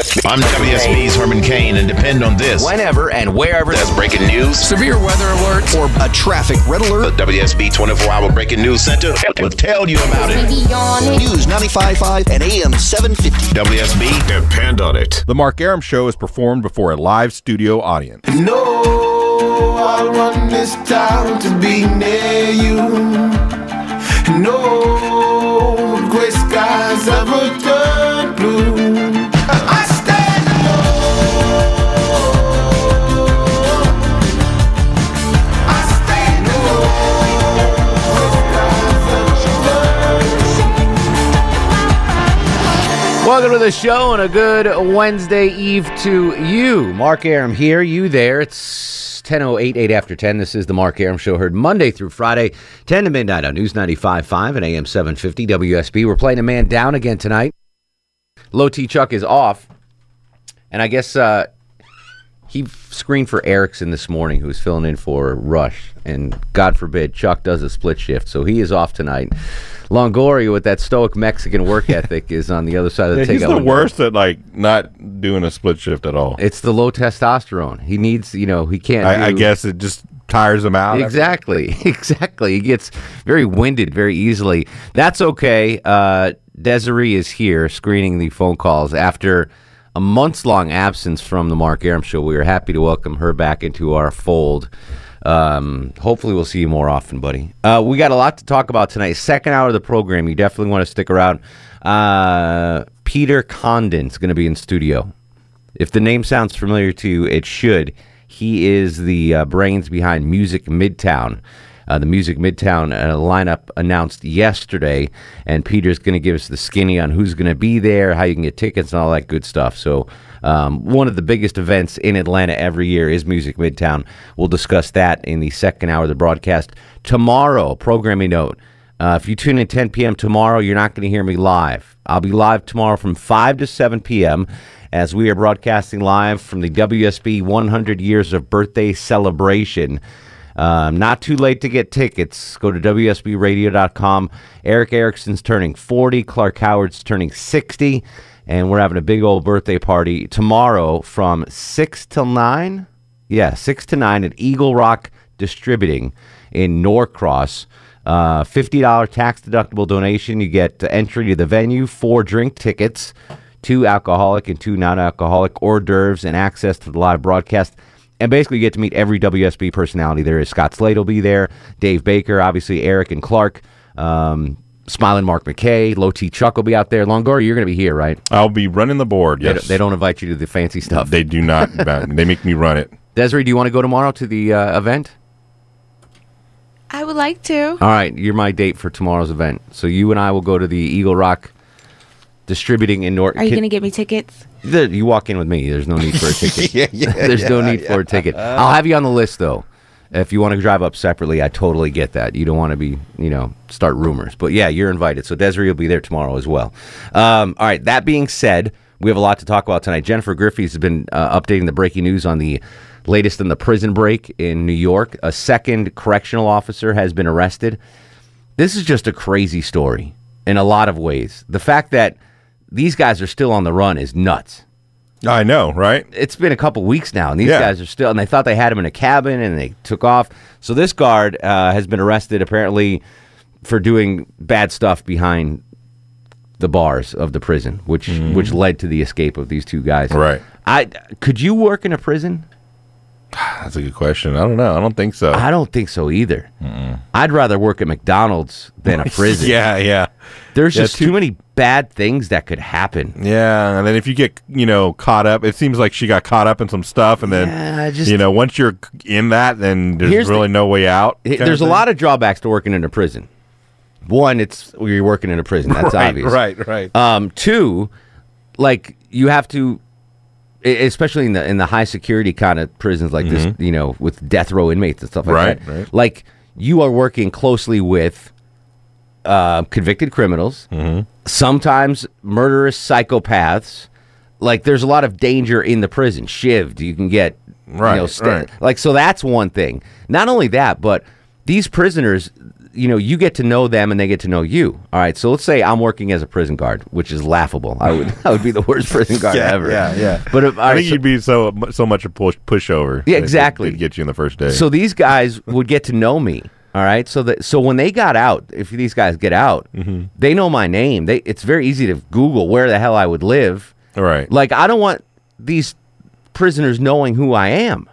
WSB. I'm WSB's Herman Cain, and depend on this. Whenever and wherever That's breaking news. severe weather alert, or a traffic red alert. The alert. WSB 24 Hour Breaking News Center will tell you about it. News 95.5 and AM 750. WSB, Depend on it. The Mark Arum Show is performed before a live studio audience. No, I run this town to be near you. No gray skies ever turn blue. Welcome to the show and a good Wednesday Eve to you. Mark Arum here, you there. It's 10.08, 8 after 10. This is the Mark Arum Show, heard Monday through Friday, 10 to midnight on News 95.5 and AM 750 WSB. We're playing a man down again tonight. Low T Chuck is off. And I guess uh, he screened for Erickson this morning, who was filling in for Rush. And God forbid, Chuck does a split shift. So he is off tonight. Longoria, with that stoic Mexican work ethic, is on the other side of the Yeah, table. he's the worst at like not doing a split shift at all. It's the low testosterone. He needs, you know, he can't. I, I guess it just tires him out. Exactly, exactly. He gets very winded very easily. That's okay. Uh, Desiree is here screening the phone calls after a months long absence from the Mark Arum show. We are happy to welcome her back into our fold. Um, hopefully, we'll see you more often, buddy. Uh, we got a lot to talk about tonight. Second hour of the program. You definitely want to stick around. Uh, Peter Conlon's going to be in studio. If the name sounds familiar to you, it should. He is the uh, brains behind Music Midtown. Uh, the Music Midtown uh, lineup announced yesterday, and Peter's going to give us the skinny on who's going to be there, how you can get tickets, and all that good stuff. So, um, one of the biggest events in Atlanta every year is Music Midtown. We'll discuss that in the second hour of the broadcast. Tomorrow, programming note. Uh, if you tune in 10 p.m. tomorrow, you're not going to hear me live. I'll be live tomorrow from 5 to 7 p.m. as we are broadcasting live from the WSB 100 Years of Birthday Celebration. Um, not too late to get tickets. Go to WSBRadio.com. Erick Erickson's turning 40, Clark Howard's turning 60, and we're having a big old birthday party tomorrow from 6 till 9. Yeah, 6 to 9 at Eagle Rock Distributing in Norcross. Uh, $50 tax deductible donation. You get entry to the venue, four drink tickets, two alcoholic and two non alcoholic hors d'oeuvres, and access to the live broadcast. And basically, you get to meet every WSB personality there is. Scott Slade will be there, Dave Baker, obviously, Erick and Clark, um, Smiling Mark McKay, Low T Chuck will be out there. Longoria, you're going to be here, right? I'll be running the board. They, Yes, don't, they don't invite you to the fancy stuff. They do not. they make me run it. Desiree, do you want to go tomorrow to the uh, event? I would like to. All right, you're my date for tomorrow's event. So you and I will go to the Eagle Rock Distributing in North. Are you going to get me tickets? You walk in with me. There's no need for a ticket. Yeah, yeah, There's no need for a ticket. I'll have you on the list though. If you want to drive up separately, I totally get that. You don't want to be, you know, start rumors. But yeah, you're invited. So Desiree will be there tomorrow as well. Um, all right. That being said, we have a lot to talk about tonight. Jennifer Griffiths has been uh, updating the breaking news on the latest in the prison break in New York. A second correctional officer has been arrested. This is just a crazy story in a lot of ways. The fact that these guys are still on the run is nuts I know, right? it's been a couple weeks now, and these Yeah. guys are still. And they thought they had him in a cabin, and they took off. So this guard uh, has been arrested apparently for doing bad stuff behind the bars of the prison, which which led to the escape of these two guys. Right. I could you work in a prison? That's a good question. I don't know. I don't think so. I don't think so either. I'd rather work at McDonald's than a prison. yeah, yeah, There's Yeah, just too- too many bad things that could happen. yeah. And then if you get you know caught up, it seems like she got caught up in some stuff, and then Yeah, just- you know once you're in that, then there's Here's the- really no way out. There's a lot of drawbacks to working in a prison. One, it's you're working in a prison. That's right, obvious. right, right. Um, two, like you have to, especially in the in the high security kind of prisons like this, you know, with death row inmates and stuff like Right, that. right. Like you are working closely with uh, convicted criminals, Mm-hmm. sometimes murderous psychopaths. Like there's a lot of danger in the prison. Shivved, you can get you know, Right, sta- right. like so that's one thing. Not only that, but these prisoners, you know, you get to know them and they get to know you. All right, so let's say I'm working as a prison guard, which is laughable. I would I would be the worst prison guard Yeah, ever. yeah, yeah. But if, all I right, think so- you'd be so so much a push pushover. Yeah, that- exactly. that'd get you in the first day. So these guys would get to know me. All right. So that so when they got out, if these guys get out, Mm-hmm. they know my name. They it's very easy to Google where the hell I would live. All right. Like I don't want these prisoners knowing who I am.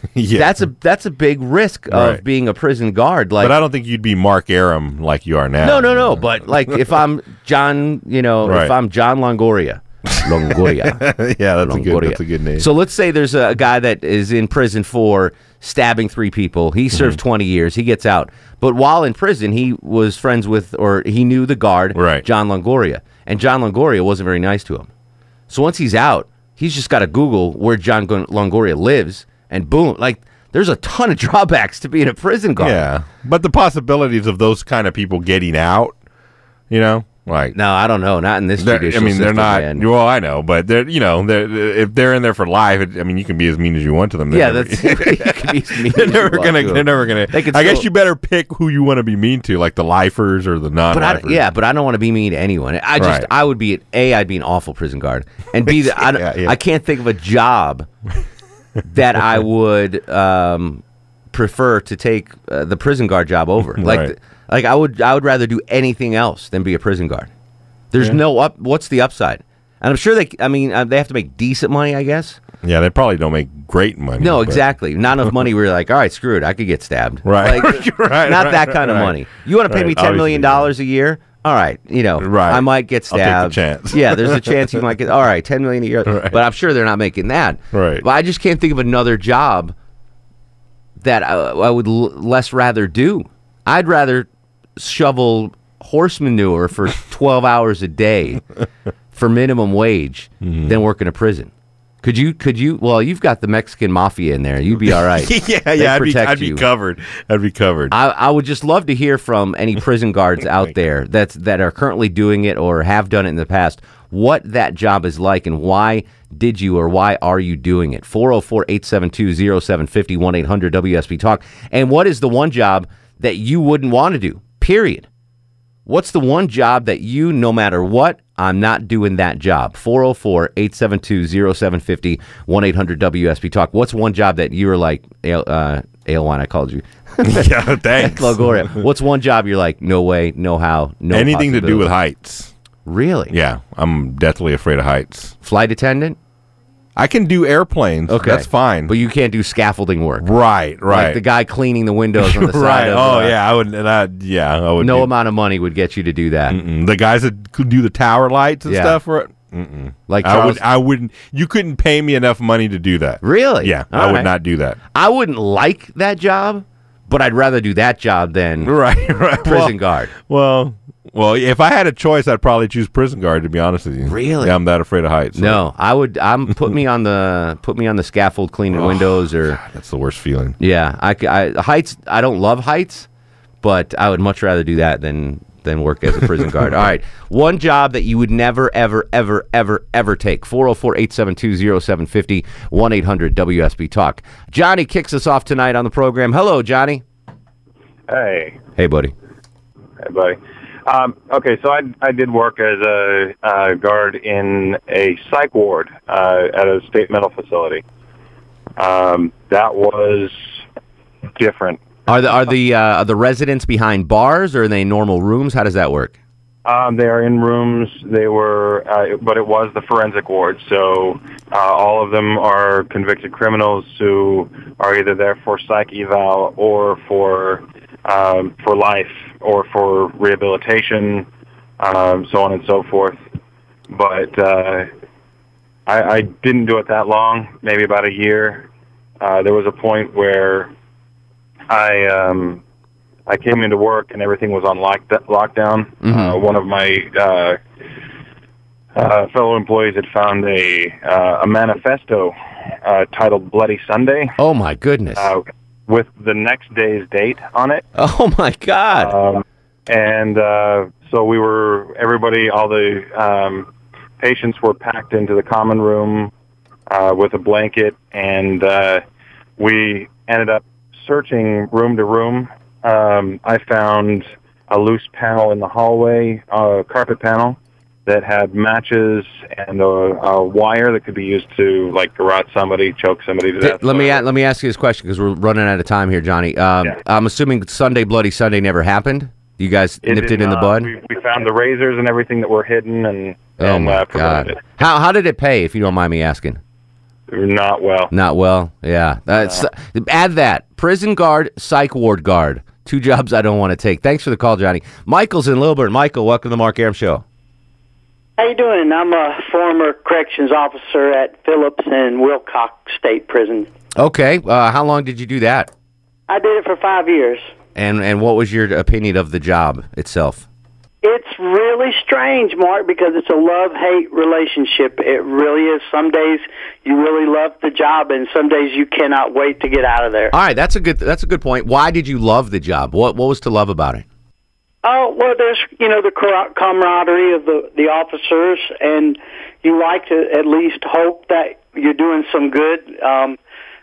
yeah. That's a that's a big risk of Right. being a prison guard. Like but I don't think you'd be Mark Arum like you are now. no, no, no. But like if I'm John, you know, Right. if I'm John Longoria, Longoria. yeah, that's a good. That's a good name. So let's say there's a guy that is in prison for stabbing three people. He Mm-hmm. served 20 years. He gets out. But while in prison, he was friends with, or he knew the guard, Right. John Longoria. And John Longoria wasn't very nice to him. So once he's out, he's just got to Google where John Longoria lives, and boom, like there's a ton of drawbacks to being a prison guard. yeah, but the possibilities of those kind of people getting out, you know, like No, I don't know. Not in this judicial I mean, they're system, not. man. Well, I know, but they're you know, they're, if they're in there for life, it, I mean, you can be as mean as you want to them. They're Yeah, never- that's you can be as mean they're as you never want gonna. to. They're never gonna. They could I guess still- you better pick who you want to be mean to, like the lifers or the But I, non-lifers. yeah, but I don't want to be mean to anyone. I just Right. I would be a I'd be an awful prison guard, and b the, I, don't- Yeah, yeah. I can't think of a job that I would um, prefer to take uh, the prison guard job over. Like Right. like I would I would rather do anything else than be a prison guard. There's no up. What's the upside? And I'm sure they. I mean, uh, they have to make decent money, I guess. yeah, they probably don't make great money. No, but- exactly. Not enough money. Where you're like, all right, screw it. I could get stabbed. Right. Like, Right, Not right, that kind of money. You want to pay me ten million dollars a year? All right. You know, Right. I might get I'll take the stabbed. chance. yeah, there's a chance you might get. All right, ten million a year. Right. But I'm sure they're not making that. Right. But I just can't think of another job that I, I would l- less rather do. I'd rather shovel horse manure for 12 hours a day for minimum wage Mm-hmm. than work in a prison. Could you? Could you? Well, you've got the Mexican mafia in there. You'd be all right. yeah, They yeah, I'd be, I'd be covered. I'd be covered. I, I would just love to hear from any prison guards out there that's that are currently doing it or have done it in the past. What that job is like and why did you or why are you doing it? 404-872-0750 1-800 WSB Talk. And what is the one job that you wouldn't want to do? Period. What's the one job that you, no matter what, I'm not doing that job? 404 872 0750 1 800 WSB Talk. What's one job that you were like, uh, Alewine, I called you. yeah, thanks. Longoria. What's one job you're like, no way, no how, no Anything to do with heights. Really? Yeah, I'm deathly afraid of heights. Flight attendant? I can do airplanes. Okay. that's fine. But you can't do scaffolding work. right, right, Like the guy cleaning the windows on the side right. of oh uh, yeah, I would. I, yeah, I would. No do- amount of money would get you to do that. Mm, the guys that could do the tower lights and Yeah. stuff. For, Like I would. I wouldn't. You couldn't pay me enough money to do that. Really? Yeah, All I would right. not do that. I wouldn't like that job, but I'd rather do that job than Right, right. prison well, guard. Well, well, if I had a choice, I'd probably choose prison guard. To be honest with you, Really? Yeah, I'm that afraid of heights. No, I would. I'm put me on the put me on the scaffold cleaning Oh, windows or that's the worst feeling. yeah. I, I heights. I don't love heights, but I would much rather do that than than work as a prison guard. All right, one job that you would never ever ever ever ever take. 404-872-0750 1 800 WSB Talk. Johnny kicks us off tonight on the program. Hello, Johnny. Hey, Hey, buddy. hey, buddy. Um, okay, so I I did work as a uh, guard in a psych ward uh, at a state mental facility. Um, that was different. Are the are the uh, are the residents behind bars or are they normal rooms? How does that work? Um, they are in rooms. They were, uh, but it was the forensic ward. So uh, all of them are convicted criminals who are either there for psych eval or for um, for life or for rehabilitation, um, so on and so forth. But uh, I, I didn't do it that long. Maybe about a year. Uh, there was a point where I um, I came into work and everything was on lock- lockdown. Uh, one of my uh, uh, fellow employees had found a uh, a manifesto uh, titled Bloody Sunday Oh my goodness. uh, with the next day's date on it. oh my God. Um, and uh, so we were, everybody, all the um, patients were packed into the common room uh, with a blanket, and uh, we ended up searching room to room. Um, I found a loose panel in the hallway, a carpet panel that had matches and a, a wire that could be used to like garrote somebody, choke somebody to death. let me let me ask you this question because we're running out of time here, Johnny. Um, Yeah. I'm assuming Sunday Bloody Sunday never happened. You guys nipped did it in the bud. We, we found the razors and everything that were hidden, and oh and my uh, God. How how did it pay? If you don't mind me asking. Not well. Not well. Yeah. That's, Add that. Prison guard, psych ward guard. Two jobs I don't want to take. Thanks for the call, Johnny. Michael's in Lilburn. Michael, welcome to the Mark Arum Show. How you doing? I'm a former corrections officer at Phillips and Wilcox State Prison. Okay. Uh, how long did you do that? I did it for five years. And and what was your opinion of the job itself? It's really strange, Mark, because it's a love-hate relationship. It really is. Some days you really love the job, and some days you cannot wait to get out of there. All right, that's a good that's a good point. Why did you love the job? What what was to love about it? Oh well, there's you know the camaraderie of the the officers, and you like to at least hope that you're doing some good. Um,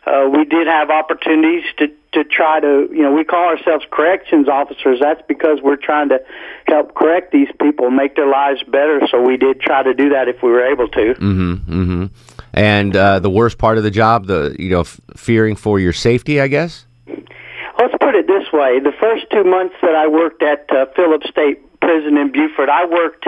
uh, we did have opportunities to to try to you know we call ourselves corrections officers. That's because we're trying to help correct these people, make their lives better. So we did try to do that if we were able to. Mm-hmm. Mm-hmm. And uh, the worst part of the job, the you know, f- fearing for your safety, I guess. Let's put it this way: the first two months that I worked at uh, Phillips State Prison in Buford, I worked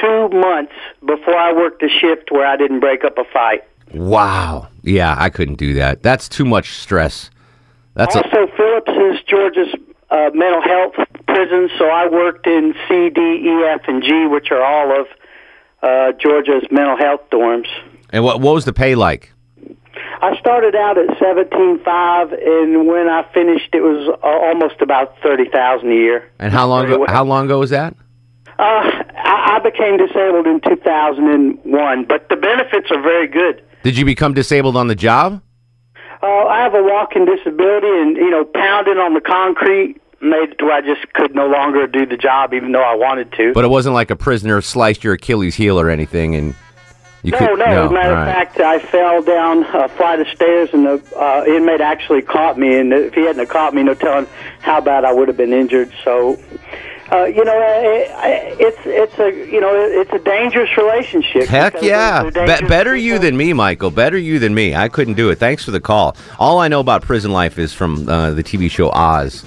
two months before I worked a shift where I didn't break up a fight. Wow. Yeah, I couldn't do that. That's too much stress. That's a, also, Phillips is Georgia's uh, mental health prison, so I worked in C, D, E, F, and G, which are all of uh, Georgia's mental health dorms. and what what was the pay like? I started out at seventeen five, and when I finished, it was uh, almost about thirty thousand a year. And how long ago, how long ago was that? Uh, I, I became disabled in two thousand and one, but the benefits are very good. Did you become disabled on the job? Uh, I have a walking disability, and you know, pounding on the concrete made it to where I just could no longer do the job, even though I wanted to. But it wasn't like a prisoner sliced your Achilles heel or anything, and you no, could no. As a matter of right. fact, I fell down a flight of stairs, and the uh, inmate actually caught me. And if he hadn't have caught me, no telling how bad I would have been injured. So, uh, you know, it, it's it's a you know it's a dangerous relationship. Heck yeah. Be- better you than me, Michael. Better you than me. I couldn't do it. Thanks for the call. All I know about prison life is from uh, the TV show Oz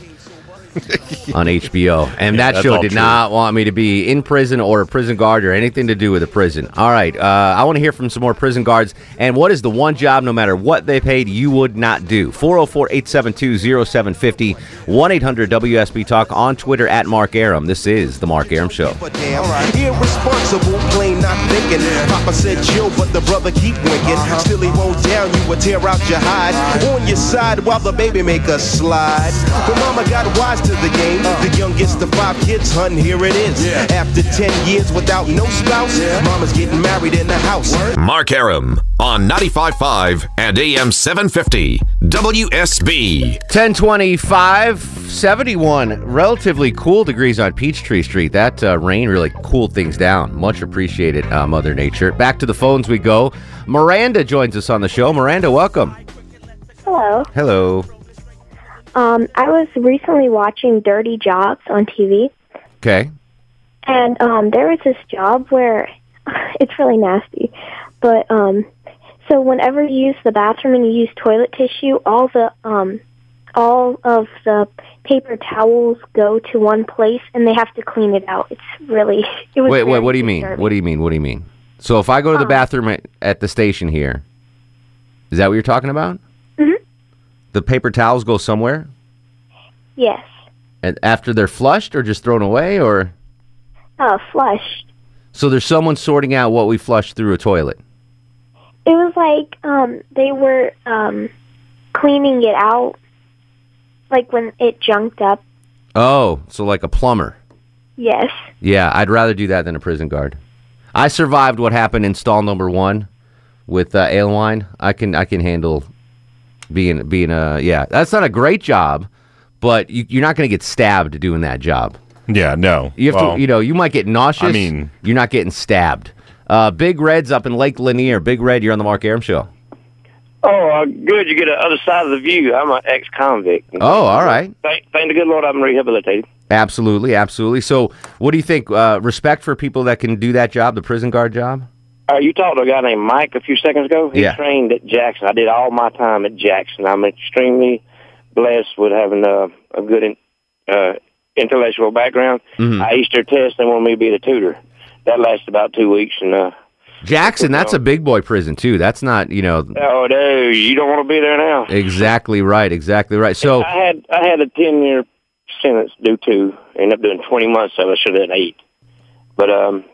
on HBO. And Yeah, that show did true. not want me to be in prison or a prison guard or anything to do with a prison. All right. Uh, I want to hear from some more prison guards. And what is the one job, no matter what they paid, you would not do? 404 872 0750 1 800 WSB Talk on Twitter at Mark Arum. This is The Mark Arum Show. But irresponsible, plain not thinking. Papa said chill, but the brother keep winking. Still he won't down you or tear out your hide. On your side while the baby make a slide. But mama got wise to the game. The youngest of five kids, hun, here it is. After 10 years without no spouse, mama's getting married in the house. Mark Arum on 95.5 and AM 750 WSB. 1025, 71, relatively cool degrees on Peachtree Street. That uh, rain really cooled things down. Much appreciated, uh, Mother Nature. Back to the phones we go. Miranda joins us on the show. Miranda, welcome. Hello. Hello. Um, I was recently watching Dirty Jobs on TV, Okay. and um, there was this job where it's really nasty, but um, so whenever you use the bathroom and you use toilet tissue, all the um, all of the paper towels go to one place, and they have to clean it out. It's really it was Wait, wait, what do you mean? disturbing. What do you mean? What do you mean? So if I go to the bathroom at, at the station here, is that what you're talking about? The paper towels go somewhere? Yes, And after they're flushed or just thrown away or uh, flushed. so there's someone sorting out what we flushed through a toilet. It was like um, they were um, cleaning it out, like when it junked up. Oh, so like a plumber. Yes. Yeah, I'd rather do that than a prison guard. I survived what happened in stall number one with uh, Alewine. I can I can handle being being a yeah. That's not a great job, but you, you're not going to get stabbed doing that job. Yeah, no. You have Well, to, you know, you might get nauseous. I mean- you're not getting stabbed. Uh, Big Red's up in Lake Lanier. Big Red, you're on the Mark Arum show. Oh, uh, good. You get the other side of the view. I'm an ex-convict. Oh, all right. Thank, thank the good Lord I'm rehabilitated. Absolutely, absolutely. So, what do you think? Uh, respect for people that can do that job, the prison guard job. Uh, you talked to a guy named Mike a few seconds ago. He Yeah. trained at Jackson. I did all my time at Jackson. I'm extremely blessed with having a, a good in, uh, intellectual background. Mhm. I aced their test. They wanted me to be the tutor. That lasted about two weeks, and uh, Jackson, that's a big boy prison too. That's not, you know, oh, dude, you don't want to be there now. exactly right, exactly right. So, I had I had a ten year sentence due to end up doing twenty months of it. I should have done eight, but um,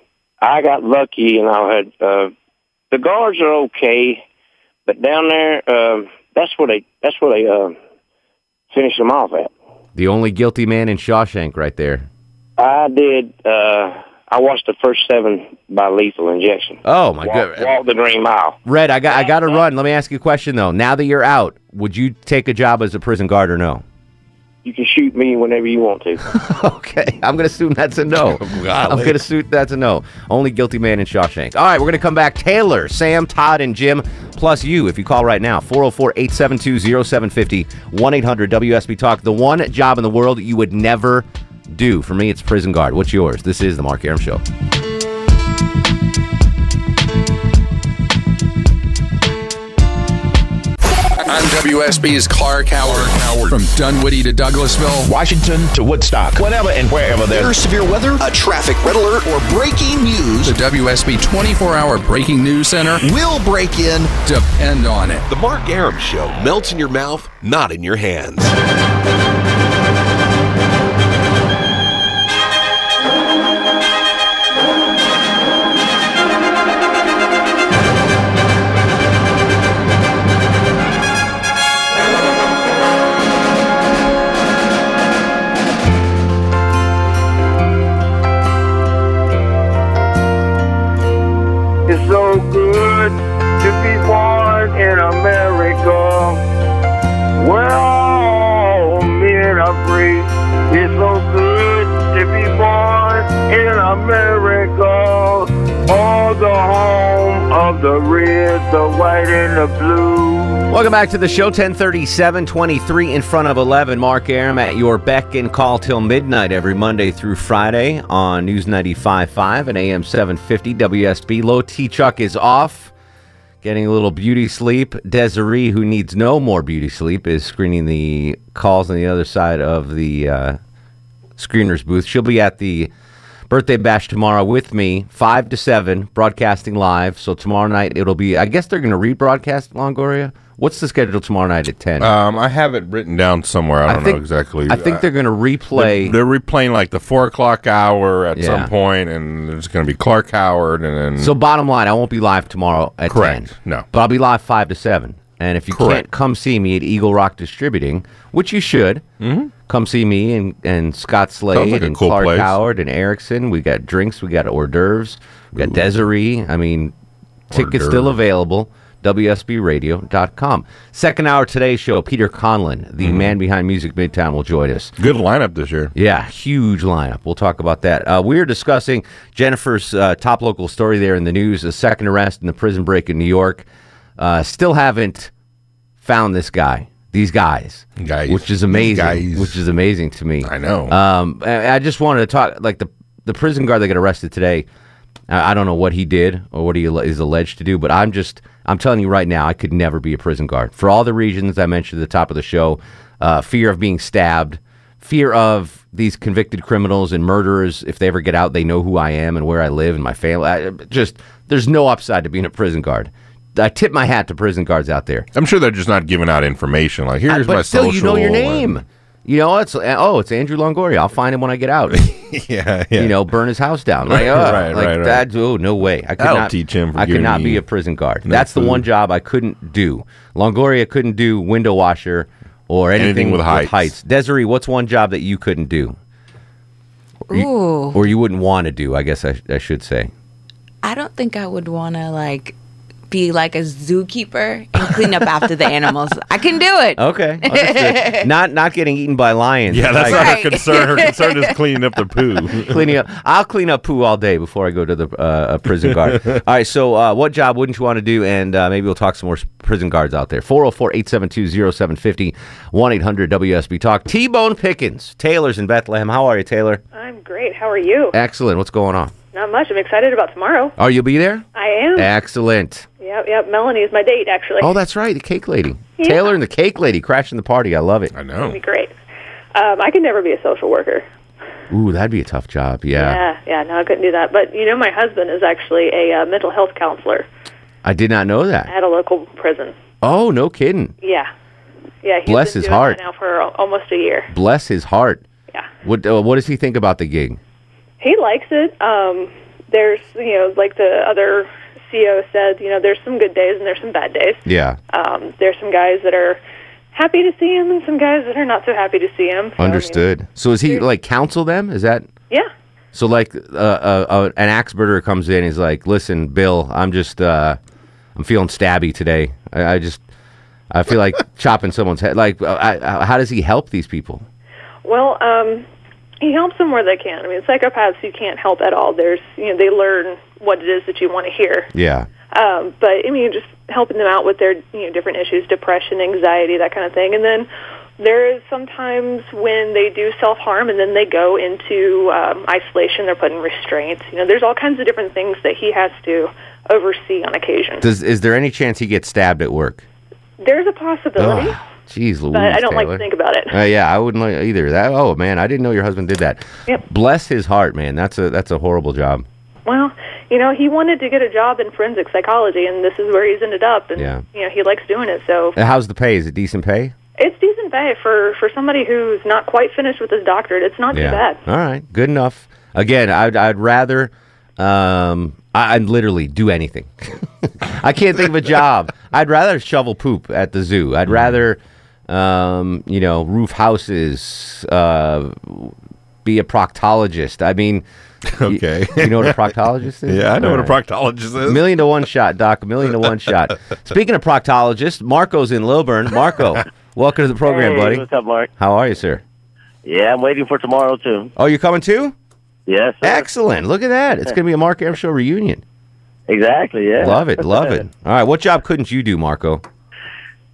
I got lucky and I had uh, the guards are okay, but down there um, that's where they that's where they uh, finish them off at. the only guilty man in Shawshank, right there. I did. Uh, I watched the first seven by lethal injection. Oh my god, walk the green mile. Red, I got, I got to run. Let me ask you a question though. Now that you're out, would you take a job as a prison guard or no? You can shoot me whenever you want to. okay, I'm going to assume that's a no. I'm going to assume that's a no. Only guilty man in Shawshank. All right, we're going to come back. Taylor, Sam, Todd, and Jim, plus you. If you call right now, 404 872 0750 1 800 WSB Talk. The one job in the world you would never do. For me, it's prison guard. What's yours? This is The Mark Arum Show. I'm WSB's Clark Howard. From Dunwoody to Douglasville, Washington to Woodstock, whenever and wherever There's there's severe weather, a traffic red alert, or breaking news. the WSB 24 hour breaking news center will break in. Depend on it. The Mark Arum Show melts in your mouth, not in your hands. The red, the white, and the blue. Welcome back to the show. 1037, 23 in front of 11. Mark Arum at your beck and call till midnight every Monday through Friday on News 95.5 and AM 750 WSB. Low T Chuck is off, getting a little beauty sleep. Desiree, who needs no more beauty sleep, is screening the calls on the other side of the uh, screener's booth. She'll be at the birthday bash tomorrow with me, 5 to 7, broadcasting live. So tomorrow night it'll be, I guess they're going to rebroadcast Longoria. What's the schedule tomorrow night at 10? Um, I have it written down somewhere. I I don't think- know exactly. I think they're gonna replay- They're, they're replaying like the four o'clock hour at Yeah. some point, and there's going to be Clark Howard, and then so bottom line, I won't be live tomorrow at Correct. 10. No. But I'll be live 5 to 7. And if you can't come see me at Eagle Rock Distributing, which you should, come see me and, and Scott Slade Mm-hmm. like and cool Clark place. Howard and Erickson. We got drinks, we got hors d'oeuvres, we got Desiree. I mean, tickets still available. WSBRadio.com. Second hour today's show, Peter Conlon, the Mm-hmm. man behind Music Midtown, will join us. good lineup this year. Yeah, huge lineup. We'll talk about that. Uh, we're discussing Jennifer's uh, top local story there in the news a second arrest in the prison break in New York. Uh, still haven't found this guy, these guys, Guys. which is amazing. Guys. Which is amazing to me. I know. Um, I I just wanted to talk like the the prison guard that got arrested today. I I don't know what he did or what he is alleged to do, but I'm just I'm telling you right now, I could never be a prison guard for all the reasons I mentioned at the top of the show. Uh, fear of being stabbed, fear of these convicted criminals and murderers. If they ever get out, they know who I am and where I live and my family. I, just there's no upside to being a prison guard. I tip my hat to prison guards out there. I'm sure they're just not giving out information. Like here's but my still, social. you know your and- name. You know, it's oh, it's Andrew Longoria. I'll find him when I get out. yeah, yeah. You know, burn his house down. Like, Right, oh, right, like right, right. that. Oh, no way. I could That'll not teach him I could not be a prison guard. no That's the one job I couldn't do. Longoria couldn't do window washer or anything, Anything with with, heights. Desiree, what's one job that you couldn't do? Or you- Ooh. or you wouldn't want to do? I guess I, I should say. I don't think I would want to like be like a zookeeper and clean up after the animals. I can do it. Okay. understood. not not getting eaten by lions. Yeah, that's not Like, her concern. Her concern is cleaning up the poo. cleaning up. I'll clean up poo all day before I go to the uh, uh, prison guard. all right. So, uh, what job wouldn't you want to do? And uh, maybe we'll talk some more s- prison guards out there. 404 872 0750 1 800 WSB Talk. T Bone Pickens. Taylor's in Bethlehem. How are you, Taylor? I'm great. How are you? Excellent. What's going on? Not much. I'm excited about tomorrow. Oh, you'll be there? I am. Excellent. Yep, yep. Melanie is my date, actually. Oh, that's right. The cake lady. Yeah. Taylor and the cake lady crashing the party. I love it. I know. It'll be great. Um, I could never be a social worker. Ooh, that'd be a tough job. Yeah. yeah, yeah, No, I couldn't do that. But you know, my husband is actually a uh, mental health counselor I did not know that. at a local prison. Oh, no kidding. Yeah, yeah. He's Bless been his doing heart. that now for almost a year. Bless his heart. Yeah. What uh, What does he think about the gig? He likes it. Um, there's, you know, like the other CEO said, you know, there's some good days and there's some bad days. Yeah. Um, there's some guys that are happy to see him and some guys that are not so happy to see him. So, I mean, Understood. So is he like counsel them? Is that yeah. so? Like uh, uh, uh, an axe birder comes in, he's like, "Listen, Bill, I'm just uh, I'm feeling stabby today. I, I just I feel like chopping someone's head. Like, uh, I, I, how does he help these people? Well, um, he helps them where they can. I mean, psychopaths you can't help at all. There's, you know, they learn what it is that you want to hear. Yeah. Um, but I mean, just helping them out with their, you know, different issues, depression, anxiety, that kind of thing. And then there is sometimes when they do self harm and then they go into um, isolation. They're put in restraints. You know, there's all kinds of different things that he has to oversee on occasion. Does is there any chance he gets stabbed at work? There's a possibility, Ugh, Jeez, Louise. but I don't like to think about it. Uh, yeah, I wouldn't like either. That. Oh man, I didn't know your husband did that. Yep. Bless his heart, man. That's a that's a horrible job. Well, you know, he wanted to get a job in forensic psychology, and this is where he's ended up. And Yeah. you know, he likes doing it. So Uh, How's the pay? Is it decent pay? it's decent pay for for somebody who's not quite finished with his doctorate. It's not too bad. All right, good enough. Again, I'd I'd rather um I, I'd literally do anything. I can't think of a job. I'd rather shovel poop at the zoo. I'd rather um you know roof houses. Uh, be a proctologist. I mean, Okay. You, you know what a proctologist is? Yeah, I know All what a proctologist is. Million to one shot, Doc. A million to one shot. Speaking of proctologists, Marco's in Lilburn. Marco, welcome to the program, Hey, buddy. What's up, Mark? How are you, sir? Yeah, I'm waiting for tomorrow too. Oh, you're coming too? Yes. Sir. Excellent. Look at that. It's going to be a Mark Arum Show reunion. Exactly. Yeah. Love it. Love it. All right. What job couldn't you do, Marco?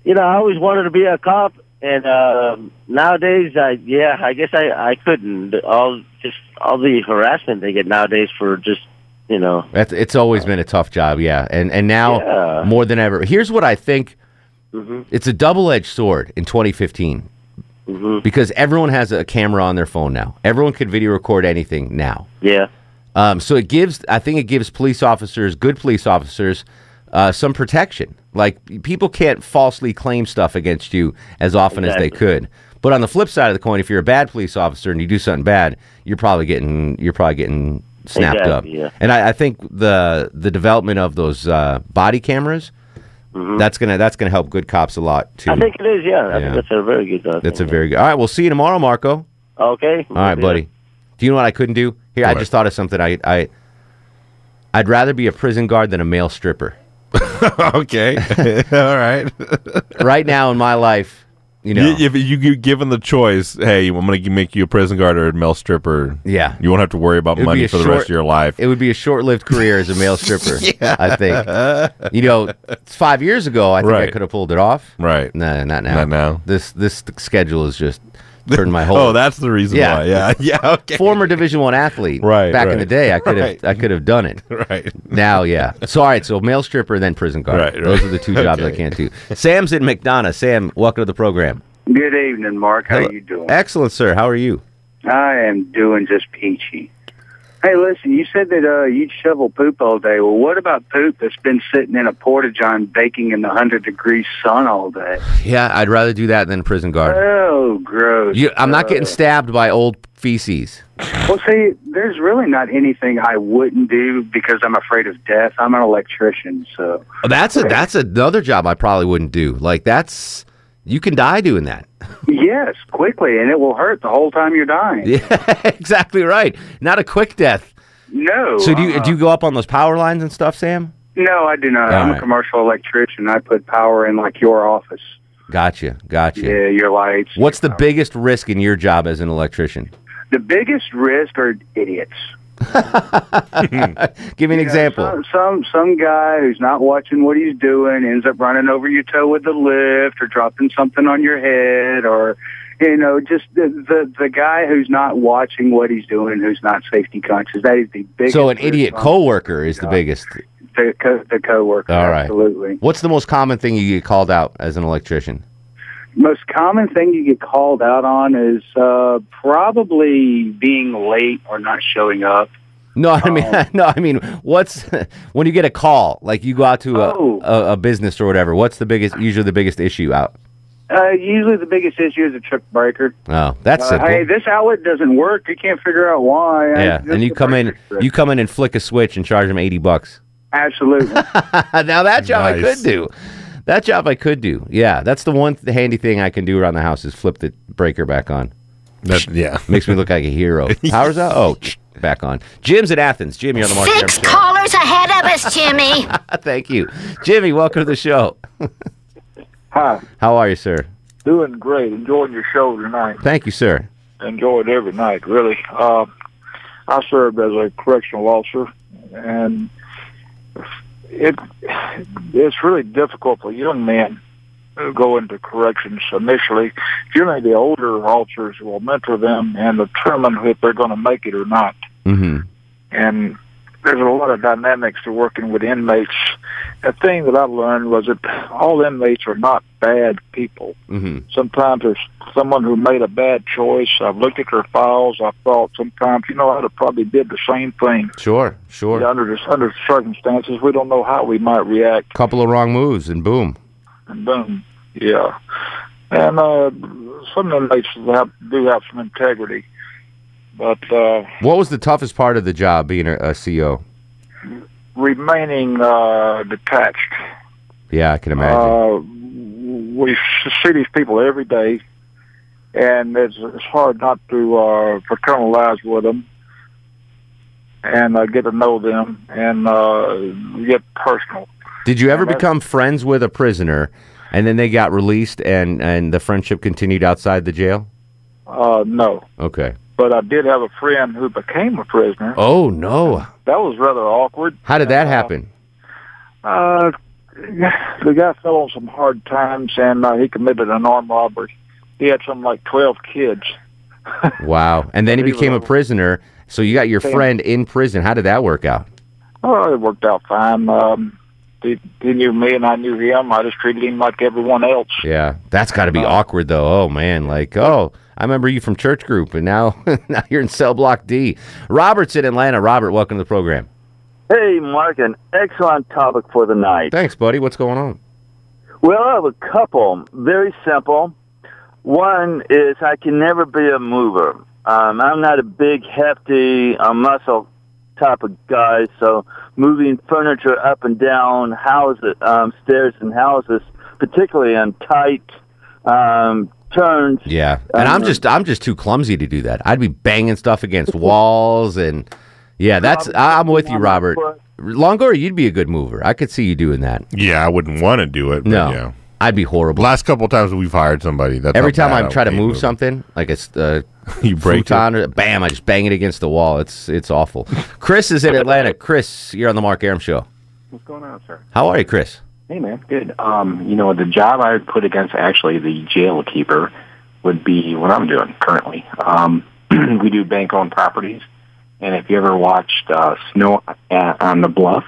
You know, I always wanted to be a cop, and um nowadays, I yeah, I guess I I couldn't. All just all the harassment they get nowadays for just you know. That's, it's always been a tough job, yeah. And and now Yeah. more than ever. Here's what I think. Mhm. It's a double-edged sword in 2015 Mm-hmm. because everyone has a camera on their phone now. Everyone can video record anything now. Yeah. Um, so it gives, I think it gives police officers, good police officers, uh, some protection. Like people can't falsely claim stuff against you as often as they could. But on the flip side of the coin, if you're a bad police officer and you do something bad, you're probably getting you're probably getting snapped Exactly, up. yeah. And I, I think the the development of those uh, body cameras that's gonna that's gonna help good cops a lot too. Mm-hmm. I think it is. Yeah. I think that's a very good. Uh, that's a thing, very good. All right, we'll see you tomorrow, Marco. okay. All right, buddy. Do you know what I couldn't do? Here, I What? just thought of something. I, I, I'd rather be a prison guard than a male stripper. okay. All right. right now in my life, you know, if you get given the choice, hey, I'm going to make you a prison guard or a male stripper. Yeah. You won't have to worry about money for the rest of your life. it would be a short-lived career as a male stripper. Yeah. I think. You know, five years ago, I think I could have pulled it off. Right. No, not now. Not now. This this schedule is just turned my whole. Oh, that's the reason why. Yeah. Yeah. Okay. Former Division One athlete. Right, Back in the day, I could have Right. I could have done it. Right. Now, yeah. So all right. So male stripper, then prison guard. Right, right. Those are the two jobs I can't do. Sam's in McDonough. Sam, welcome to the program. Good evening, Mark. How Hello. you doing? Excellent, sir. How are you? I am doing just peachy. Hey, listen, you said that uh, you'd shovel poop all day. Well, what about poop that's been sitting in a porta john baking in the hundred degree sun all day? Yeah, I'd rather do that than prison guard. Oh, gross. You, I'm not getting stabbed by old feces. Well, see, there's really not anything I wouldn't do because I'm afraid of death. I'm an electrician, so That's a that's another job I probably wouldn't do. Like that's you can die doing that. yes, quickly, and it will hurt the whole time you're dying. Yeah, exactly right. Not a quick death. No. So do you uh, do you go up on those power lines and stuff, Sam? No, I do not. All I'm right. a commercial electrician. I put power in like your office. Gotcha, gotcha. Yeah, your lights. What's the biggest risk in your job as an electrician? The biggest risk are idiots. Give me an Yeah, example. Some, some some guy who's not watching what he's doing ends up running over your toe with the lift, or dropping something on your head, or you know, just the the, the guy who's not watching what he's doing, who's not safety conscious. That is the biggest. So an idiot coworker is the biggest. The co- the coworker. All right. Absolutely. What's the most common thing you get called out as an electrician? Most common thing you get called out on is uh, probably being late or not showing up. No, I mean, Oh. no, I mean, what's when you get a call, like you go out to a, Oh. a, a business or whatever? What's the biggest, usually the biggest issue out? Uh, usually the biggest issue is a trip breaker. Oh, that's Uh, simple. Hey, this outlet doesn't work. You can't figure out why. Yeah, this and you come in, breaker. you come in and flick a switch and charge them eighty bucks. Absolutely. now that job I could do. That job I could do. Yeah, that's the one th- handy thing I can do around the house is flip the breaker back on. That, yeah. Makes me look like a hero. Power's out. Oh, back on. Jim's in Athens. Jimmy on the market. Six callers ahead of us, Jimmy. Thank you, Jimmy. Welcome to the show. Hi, How are you, sir? doing great. Enjoying your show tonight. Thank you, sir. Enjoy it every night, really. Uh, I served as a correctional officer, and it it's really difficult for young men who go into corrections initially. Generally, the older officers will mentor them and determine if they're going to make it or not. Mm-hmm. and there's a lot of dynamics to working with inmates. The thing that I learned was that all inmates are not bad people. Mm-hmm. Sometimes there's someone who made a bad choice. I've looked at their files. I thought sometimes, you know, I'd have probably did the same thing. Sure, sure. Yeah, under the under circumstances, we don't know how we might react. Couple of wrong moves and boom. And boom, yeah. And uh, some inmates have, do have some integrity, but uh, What was the toughest part of the job being a, a CO? remaining uh, detached. Yeah, I can imagine. Uh, we see these people every day, and it's, it's hard not to uh, fraternize with them and uh, get to know them and uh, get personal. Did you ever become friends with a prisoner, and then they got released, and and the friendship continued outside the jail? Uh, no, Okay. but I did have a friend who became a prisoner. Oh no! That was rather awkward. How did that happen? Uh, the guy fell on some hard times, and uh, he committed an armed robbery. He had something like twelve kids. Wow! And then he it became a prisoner. So you got your friend in prison. How did that work out? Oh, it worked out fine. Um, he, he knew me, and I knew him. I just treated him like everyone else. Yeah, that's got to be Uh, awkward though. Oh man, like oh, I remember you from church group, and now now you're in cell block D. Robert's in Atlanta. Robert, welcome to the program. Hey, Mark, an excellent topic for the night. Thanks, buddy. What's going on? Well, I have a couple. Very simple. One is I can never be a mover. Um, I'm not a big, hefty, uh, muscle type of guy, so moving furniture up and down houses, um, stairs and houses, particularly on tight um, turns. Yeah, and I'm Um, just I'm just too clumsy to do that. I'd be banging stuff against walls, and yeah, that's I- I'm with you, Robert. Longoria, you'd be a good mover. I could see you doing that. Yeah, I wouldn't want to do it. But No, yeah. I'd be horrible. Last couple of times we've hired somebody, that's Every how time bad I try to would move moving. something, like it's uh, You break futon, or- bam, I just bang it against the wall. It's it's awful. Chris is in Atlanta. Chris, you're on the Mark Arum show. What's going on, sir? How are you, Chris? Hey, man. Good. Um, you know, the job I would put against actually the jail keeper would be what I'm doing currently. Um, we do bank-owned properties, and if you ever watched uh, Snow uh, on the Bluff,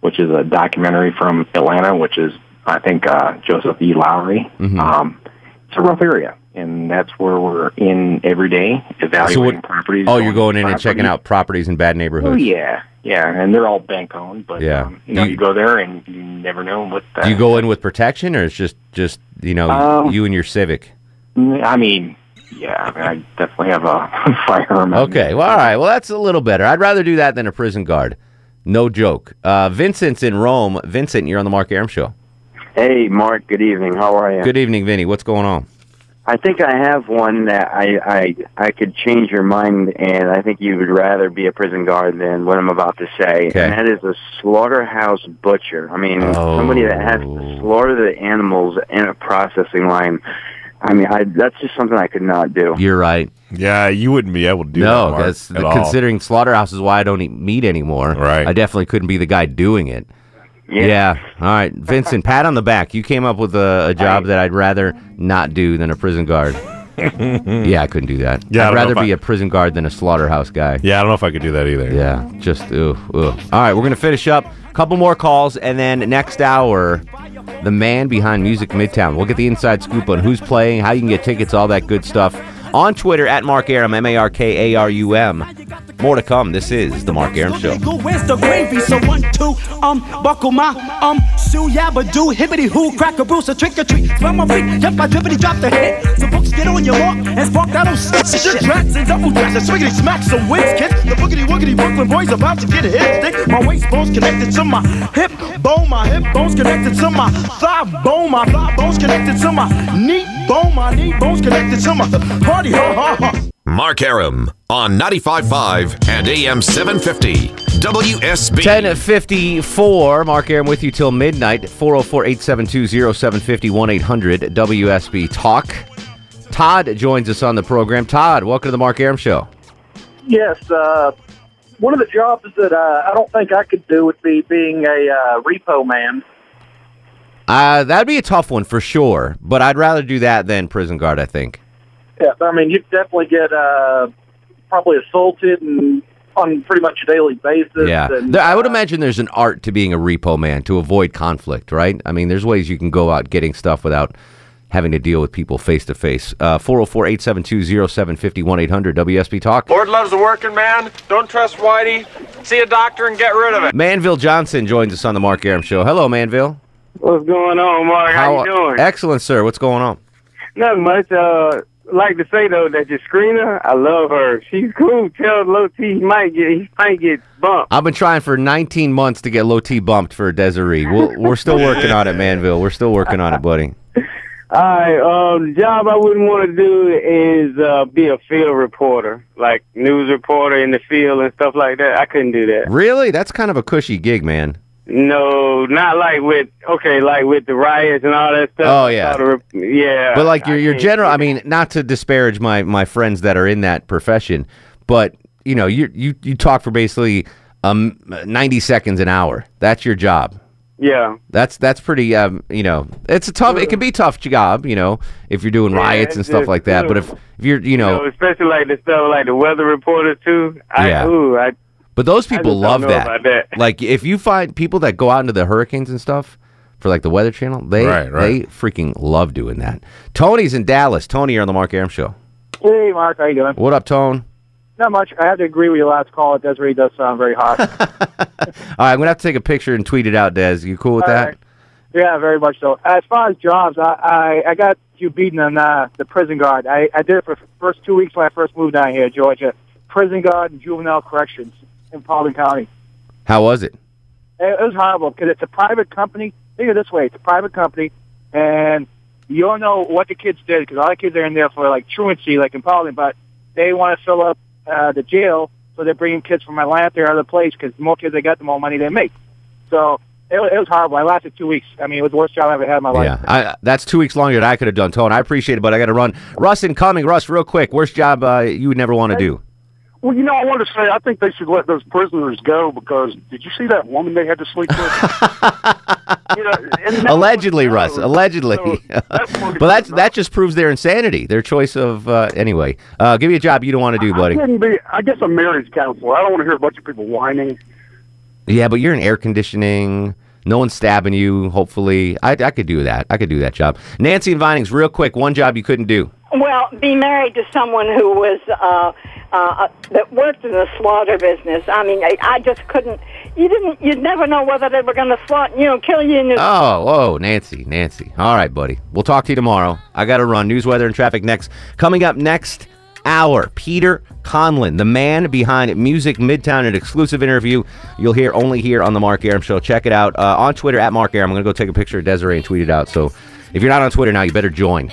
which is a documentary from Atlanta, which is I think uh, Joseph E. Lowery. Mhm. Um, it's a rough area, and that's where we're in every day evaluating properties. Oh, you're going in and checking out properties in bad neighborhoods. Oh yeah, yeah, and they're all bank owned, but Yeah. um, you know you- you go there and you never know what. The, Do you go in with protection, or it's just just you know Um, you and your Civic? I mean, yeah, I, mean, I definitely have a firearm. Okay, well, all right. Well, that's a little better. I'd rather do that than a prison guard. No joke. Uh, Vincent's in Rome. Vincent, you're on the Mark Arum show. Hey, Mark. Good evening. How are you? Good evening, Vinny. What's going on? I think I have one that I, I I could change your mind, and I think you would rather be a prison guard than what I'm about to say. Okay. And that is a slaughterhouse butcher. I mean, somebody that has to slaughter the animals in a processing line. I mean, I, that's just something I could not do. You're right. Yeah, you wouldn't be able to do no, that. Mark, that's at all. considering slaughterhouse is why I don't eat meat anymore. Right. I definitely couldn't be the guy doing it. Yeah. yeah. All right, Vincent, pat on the back. You came up with a, a job that I'd rather not do than a prison guard. Mm-hmm. yeah, I couldn't do that. Yeah, I I'd rather be a prison guard than a slaughterhouse guy. Yeah, I don't know if I could do that either. Yeah, just ooh, ooh. All right, we're gonna finish up. Couple more calls, and then next hour, the man behind Music Midtown. We'll get the inside scoop on who's playing, how you can get tickets, all that good stuff. On Twitter at Mark Arum, M A R K A R U M. More to come. This is the Mark Arum Show. Where's the gravy? So one, two, um, buckle my, um, do, hippity hoo, crack a bruise, a trick or treat. From my feet, drop the hit. So get on your and spark that old shit. Shit, tracks and double tracks, swiggity some kid. The boogity woogity Brooklyn boys about to get a hit stick. My waist bones connected to my hip bone, my hip bones connected to my thigh bone, my thigh bones connected to my knee bone, my knee bones connected to my party, ha ha ha. Mark Arum on 95.5 and AM 750 WSB. 1054. Mark Arum with you till midnight. 404 872 0750 1 800 WSB Talk. Todd joins us on the program. Todd, welcome to the Mark Arum Show. Yes, uh, one of the jobs that uh, I don't think I could do would be being a uh, repo man. Uh, that'd be a tough one for sure, but I'd rather do that than prison guard, I think. Yeah, I mean, you definitely get uh, probably assaulted and on pretty much a daily basis. Yeah. and, There- I would imagine there's an art to being a repo man to avoid conflict, right? I mean, there's ways you can go out getting stuff without having to deal with people face to face. Uh, 404 872 0750 1 800 WSB Talk. Lord loves a working man. Don't trust Whitey. See a doctor and get rid of it. Manville Johnson joins us on the Mark Arum Show. Hello, Manville. What's going on, Mark? How, you doing? Excellent, sir. What's going on? Not much. Uh, like to say though that your screener, I love her. She's cool. Tell Low T he might get he might get bumped. I've been trying for 19 months to get low T bumped for Desiree. We'll, we're still working on it, Manville. We're still working on it, buddy. All right. Um, job I wouldn't want to do is uh, be a field reporter, like news reporter in the field and stuff like that. I couldn't do that. Really? That's kind of a cushy gig, man. No, not like with okay, like with the riots and all that stuff. Oh, yeah. The yeah. But like your your general, I mean, not to disparage my my friends that are in that profession, but you know, you you you talk for basically um 90 seconds an hour. That's your job. Yeah. That's that's pretty um you know, it's a tough it can be a tough job, you know, if you're doing Yeah, riots and stuff like that. But if if you're, you know, especially like the stuff like the weather reporter too. I, Yeah. Ooh, I But those people love that. Like if you find people that go out into the hurricanes and stuff for like the Weather Channel, they Right, right. they freaking love doing that. Tony's in Dallas. Tony, you're on the Mark Arum show. Hey, Mark, how you doing? What up, Tone? Not much. I have to agree with your last call. It Desiree does sound very hot. All right, I'm gonna have to take a picture and tweet it out, Des. You cool with All that? right. yeah, very much so. As far as jobs, I I, I got you beaten on uh, the prison guard. I, I did it for the first two weeks when I first moved down here, Georgia. Prison guard and juvenile corrections in Paulding County. How was it? It, it was horrible because it's a private company. Think of it this way: it's a private company, and you don't know what the kids did because all the kids are in there for like truancy, like in Paulding, but they want to fill up uh, the jail, so they're bringing kids from Atlanta or other place because the more kids they get, the more money they make. So it, it was horrible. I lasted two weeks. I mean, it was the worst job I ever had in my life. Yeah, I, that's two weeks longer than I could have done, Tone. I appreciate it, but I got to run. Russ incoming. Russ, real quick. Worst job uh, you would never want to do? Well, you know, I wanted to say I think they should let those prisoners go because did you see that woman they had to sleep with? you know, Allegedly, Russ. Allegedly. but that that just proves their insanity. Their choice of uh, anyway. Uh, give me a job you don't want to do, I buddy. couldn't be. I guess a marriage counselor. I don't want to hear a bunch of people whining. Yeah, but you're in air conditioning. No one's stabbing you. Hopefully, I, I could do that. I could do that job. Nancy and Vinings, real quick. One job you couldn't do. Well, be married to someone who was uh, uh, that worked in the slaughter business. I mean, I, I just couldn't. You didn't. You'd never know whether they were going to slaughter, you know, kill you. In your, Oh, oh, Nancy, Nancy. All right, buddy. We'll talk to you tomorrow. I got to run. News, weather, and traffic next. Coming up next hour, Peter Conlon, the man behind Music Midtown, an exclusive interview you'll hear only here on the Mark Arum Show. Check it out uh, on Twitter at Mark Arum. I'm going to go take a picture of Desiree and tweet it out. So if you're not on Twitter now, you better join.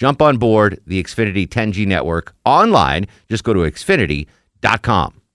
Jump on board the Xfinity 10G network online. Just go to xfinity.com.